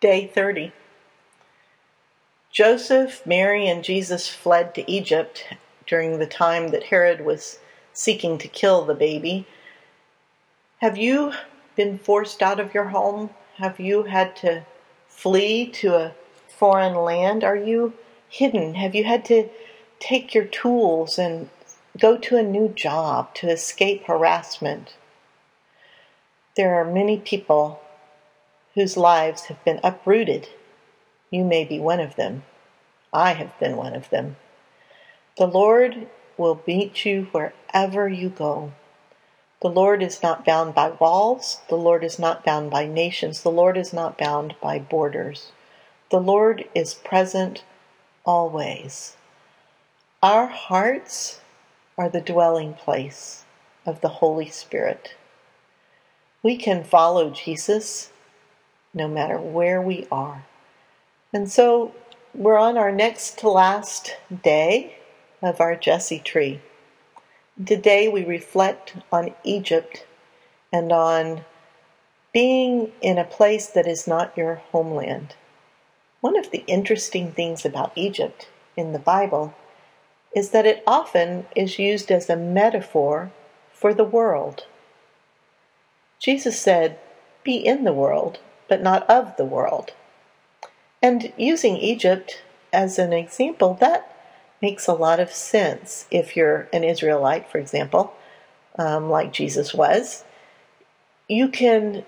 Day 30. Joseph, Mary, and Jesus fled to Egypt during the time that Herod was seeking to kill the baby. Have you been forced out of your home? Have you had to flee to a foreign land? Are you hidden? Have you had to take your tools and go to a new job to escape harassment? There are many people whose lives have been uprooted. You may be one of them. I have been one of them. The Lord will meet you wherever you go. The Lord is not bound by walls. The Lord is not bound by nations. The Lord is not bound by borders. The Lord is present always. Our hearts are the dwelling place of the Holy Spirit. We can follow Jesus no matter where we are. And so we're on our next to last day of our Jesse tree. Today we reflect on Egypt and on being in a place that is not your homeland. One of the interesting things about Egypt in the Bible is that it often is used as a metaphor for the world. Jesus said, Be in the world, but not of the world. And using Egypt as an example, that makes a lot of sense if you're an Israelite, for example, um, like Jesus was. You can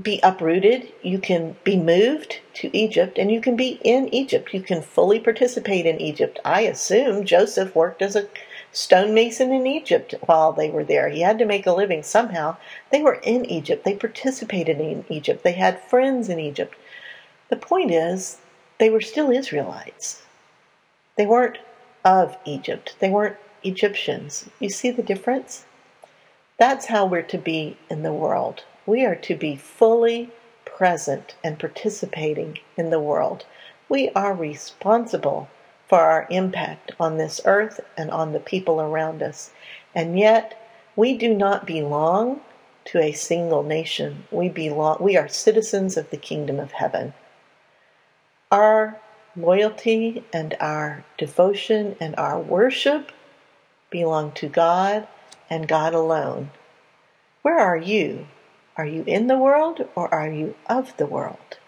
be uprooted, you can be moved to Egypt, and you can be in Egypt. You can fully participate in Egypt. I assume Joseph worked as a stonemason in Egypt while they were there. He had to make a living somehow. They were in Egypt, they participated in Egypt, they had friends in Egypt. The point is, they were still Israelites. They weren't of Egypt, they weren't Egyptians. You see the difference? That's how we're to be in the world. We are to be fully present and participating in the world. We are responsible for our impact on this earth and on the people around us. And yet, we do not belong to a single nation. We belong we are citizens of the kingdom of heaven. Our loyalty and our devotion and our worship belong to God and God alone. Where are you? Are you in the world or are you of the world?